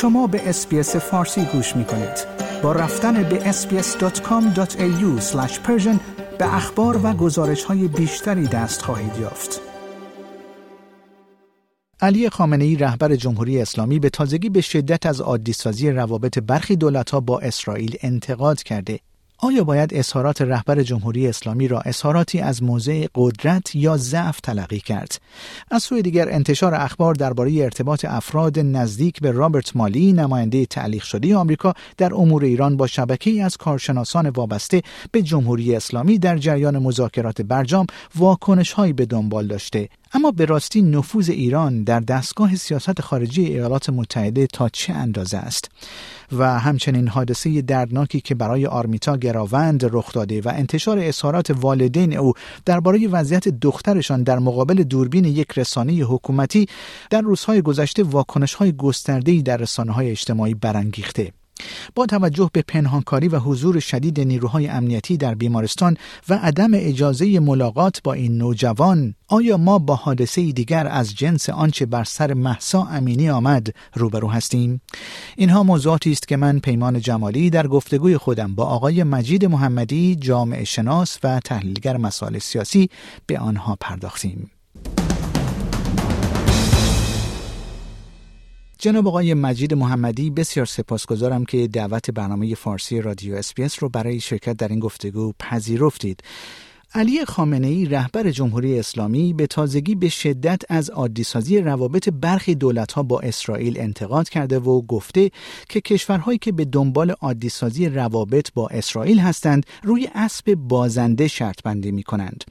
شما به اسپیس فارسی گوش می کنید. با رفتن به sbs.com.au به اخبار و گزارش های بیشتری دست خواهید یافت. علی خامنه ای رهبر جمهوری اسلامی به تازگی به شدت از عادیسازی روابط برخی دولتها با اسرائیل انتقاد کرده آیا باید اظهارات رهبر جمهوری اسلامی را اظهاراتی از موضع قدرت یا ضعف تلقی کرد؟ از سوی دیگر انتشار اخبار درباره ارتباط افراد نزدیک به رابرت مالی نماینده تعلیق شده آمریکا در امور ایران با شبکه‌ای از کارشناسان وابسته به جمهوری اسلامی در جریان مذاکرات برجام واکنش‌هایی به دنبال داشته. اما به راستی نفوذ ایران در دستگاه سیاست خارجی ایالات متحده تا چه اندازه است؟ و همچنین حادثه دردناکی که برای آرمیتا گراوند رخ داده و انتشار اظهارات والدین او درباره وضعیت دخترشان در مقابل دوربین یک رسانه حکومتی در روزهای گذشته واکنش‌های گسترده‌ای در رسانه‌های اجتماعی برانگیخته. با توجه به پنهانکاری و حضور شدید نیروهای امنیتی در بیمارستان و عدم اجازه ملاقات با این نوجوان آیا ما با حادثه دیگر از جنس آنچه بر سر محسا امینی آمد روبرو هستیم؟ اینها موضوعاتی است که من پیمان جمالی در گفتگوی خودم با آقای مجید محمدی جامعه شناس و تحلیلگر مسائل سیاسی به آنها پرداختیم. جناب آقای مجید محمدی بسیار سپاسگزارم که دعوت برنامه فارسی رادیو اسپیس رو برای شرکت در این گفتگو پذیرفتید. علی خامنه ای رهبر جمهوری اسلامی به تازگی به شدت از عادیسازی روابط برخی دولتها با اسرائیل انتقاد کرده و گفته که کشورهایی که به دنبال عادیسازی روابط با اسرائیل هستند روی اسب بازنده شرط بندی می کنند.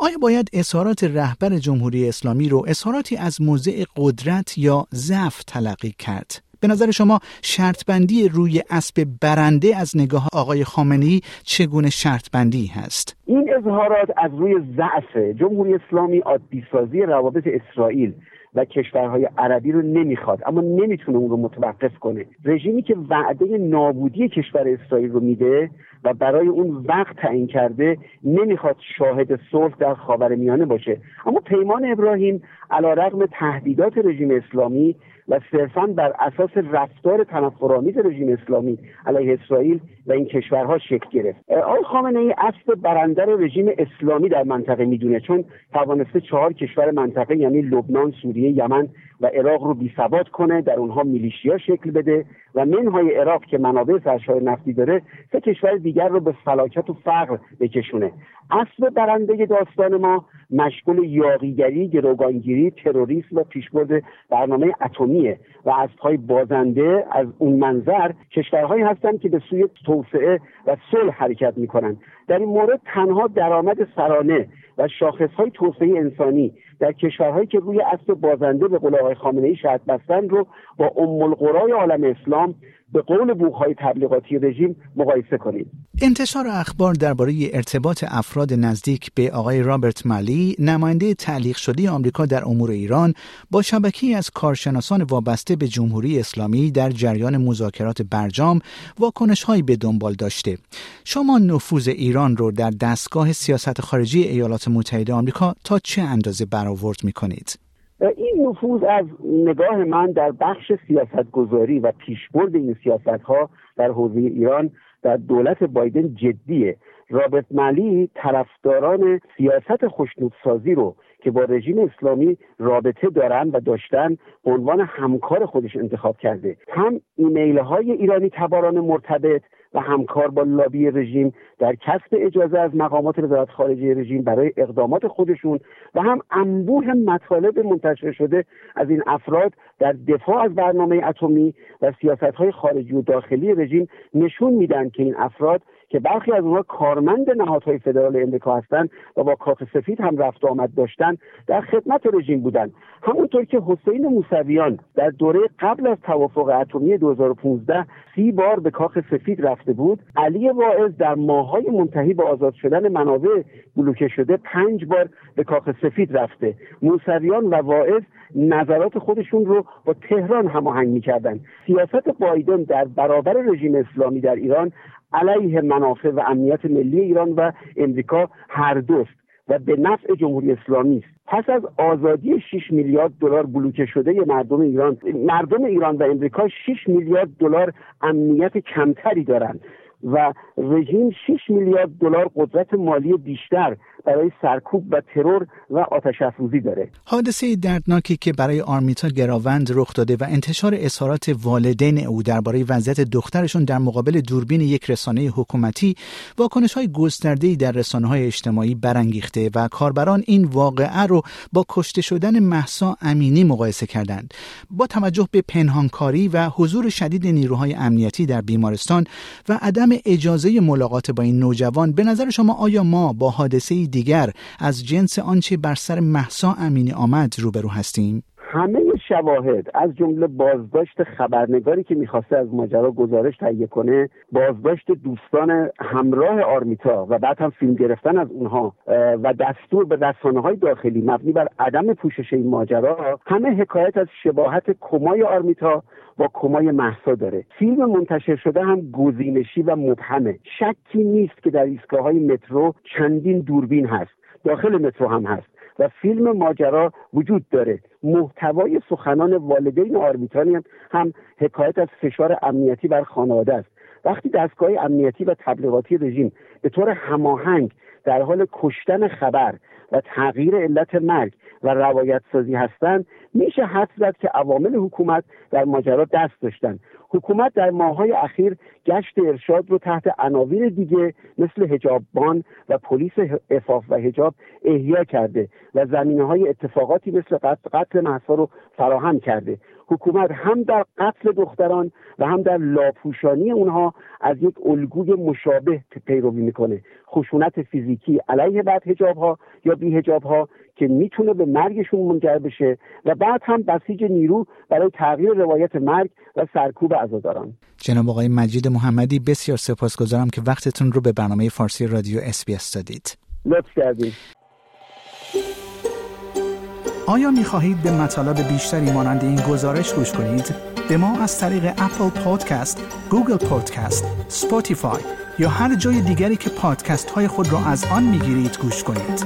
آیا باید اظهارات رهبر جمهوری اسلامی رو اظهاراتی از موضع قدرت یا ضعف تلقی کرد؟ به نظر شما شرط بندی روی اسب برنده از نگاه آقای خامنه‌ای چگونه شرط بندی هست؟ این اظهارات از روی ضعف جمهوری اسلامی عادیسازی روابط اسرائیل و کشورهای عربی رو نمی‌خواد اما نمی‌تونه اون رو متوقف کنه رژیمی که وعده نابودی کشور اسرائیل رو میده و برای اون وقت تعیین کرده نمی‌خواد شاهد صلح در خاور میانه باشه. اما پیمان ابراهیم علا رقم تهدیدات رژیم اسلامی و صرفا بر اساس رفتار تنفرآمیز رژیم اسلامی علیه اسرائیل و این کشورها شکل گرفت. آقای خامنه ای اسب برنده رژیم اسلامی در منطقه می‌دونه چون توانسته چهار کشور منطقه یعنی لبنان سوریه یمن و عراق رو بیثبات کنه در اونها میلیشیا شکل بده و منهای عراق که منابع سرشار نفتی داره سه کشور دیگر رو به فلاکت و فقر بکشونه. اصل برنده داستان ما مشغول یاقیگری گروگانگیری تروریسم و پیشبرد برنامه اتمیه و اسبهای بازنده از اون منظر کشورهایی هستند که به سوی توسعه و صلح حرکت می‌کنند در این مورد تنها درآمد سرانه و شاخصهای توسعه انسانی در کشورهایی که روی اسب بازنده به قول آقای خامنه ای شرط بستن رو با ام القرای عالم اسلام به قول بوخهای تبلیغاتی رژیم مقایسه کنید. انتشار اخبار درباره ارتباط افراد نزدیک به آقای رابرت مالی نماینده تعلیق شده آمریکا در امور ایران با شبکه از کارشناسان وابسته به جمهوری اسلامی در جریان مذاکرات برجام واکنش هایی به دنبال داشته. شما نفوذ ایران رو در دستگاه سیاست خارجی ایالات متحده آمریکا تا چه اندازه برآورد می کنید؟ این نفوذ از نگاه من در بخش سیاستگذاری و پیشبرد این سیاست ها در حوزه ایران در دولت بایدن جدیه رابرت ملی طرفداران سیاست خوشنودسازی رو که با رژیم اسلامی رابطه دارن و داشتن به عنوان همکار خودش انتخاب کرده. هم ایمیل های ایرانی تباران مرتبط و همکار با لابی رژیم در کسب اجازه از مقامات وزارت خارجه رژیم برای اقدامات خودشون و هم انبوه مطالب منتشر شده از این افراد در دفاع از برنامه اتمی و سیاست های خارجی و داخلی رژیم نشون میدن که این افراد که برخی از اونها کارمند نهادهای فدرال امریکا هستند و با کاخ سفید هم رفت آمد داشتن در خدمت رژیم بودند همونطور که حسین موسویان در دوره قبل از توافق اتمی 2015 سی بار به کاخ سفید رفته بود علی واعظ در ماههای منتهی به آزاد شدن منابع بلوکه شده پنج بار به کاخ سفید رفته. موسویان و واعظ نظرات خودشون رو با تهران هماهنگ می‌کردن. سیاست بایدن در برابر رژیم اسلامی در ایران علیه منافع و امنیت ملی ایران و امریکا هر دوست و به نفع جمهوری اسلامی است. پس از آزادی 6 میلیارد دلار بلوکه شده مردم ایران مردم ایران و امریکا 6 میلیارد دلار امنیت کمتری دارند. و رژیم 6 میلیارد دلار قدرت مالی بیشتر برای سرکوب و ترور و آتش افروزی داره. حادثه دردناکی که برای آرمیتا گراوند رخ داده و انتشار اظهارات والدین او درباره وضعیت دخترشون در مقابل دوربین یک رسانه حکومتی واکنش های گسترده در رسانه های اجتماعی برانگیخته و کاربران این واقعه رو با کشته شدن محسا امینی مقایسه کردند. با توجه به پنهانکاری و حضور شدید نیروهای امنیتی در بیمارستان و عدم اجازه ملاقات با این نوجوان به نظر شما آیا ما با حادثه دیگر از جنس آنچه بر سر محسا امینی آمد روبرو هستیم؟ همه شواهد از جمله بازداشت خبرنگاری که می‌خواسته از ماجرا گزارش تهیه کنه بازداشت دوستان همراه آرمیتا و بعد هم فیلم گرفتن از اونها و دستور به رسانه های داخلی مبنی بر عدم پوشش این ماجرا همه حکایت از شباهت کمای آرمیتا با کمای محسا داره. فیلم منتشر شده هم گزینشی و مبهمه. شکی نیست که در ایستگاه های مترو چندین دوربین هست. داخل مترو هم هست. و فیلم ماجرا وجود داره. محتوای سخنان والدین آرمیتانی هم حکایت از فشار امنیتی بر خانواده است. وقتی دستگاه امنیتی و تبلیغاتی رژیم به طور هماهنگ در حال کشتن خبر و تغییر علت مرگ و روایت سازی هستند میشه حد زد که عوامل حکومت در ماجرا دست داشتن حکومت در ماههای اخیر گشت ارشاد رو تحت عناوین دیگه مثل هجاببان و پلیس افاف و هجاب احیا کرده و زمینه های اتفاقاتی مثل قتل, قتل رو فراهم کرده. حکومت هم در قتل دختران و هم در لاپوشانی اونها از یک الگوی مشابه پیروی می‌کنه. خشونت فیزیکی علیه بدحجاب ها یا بی حجاب ها که می‌تونه به مرگشون منجر بشه و بعد هم بسیج نیرو برای تغییر روایت مرگ و سرکوب عزاداران جناب آقای مجید محمدی بسیار سپاسگزارم که وقتتون رو به برنامه فارسی رادیو اس دادید لطف کردید آیا می خواهید به مطالب بیشتری مانند این گزارش گوش کنید؟ به ما از طریق اپل پادکست، گوگل پادکست، اسپاتیفای یا هر جای دیگری که پادکست های خود را از آن می گیرید گوش کنید.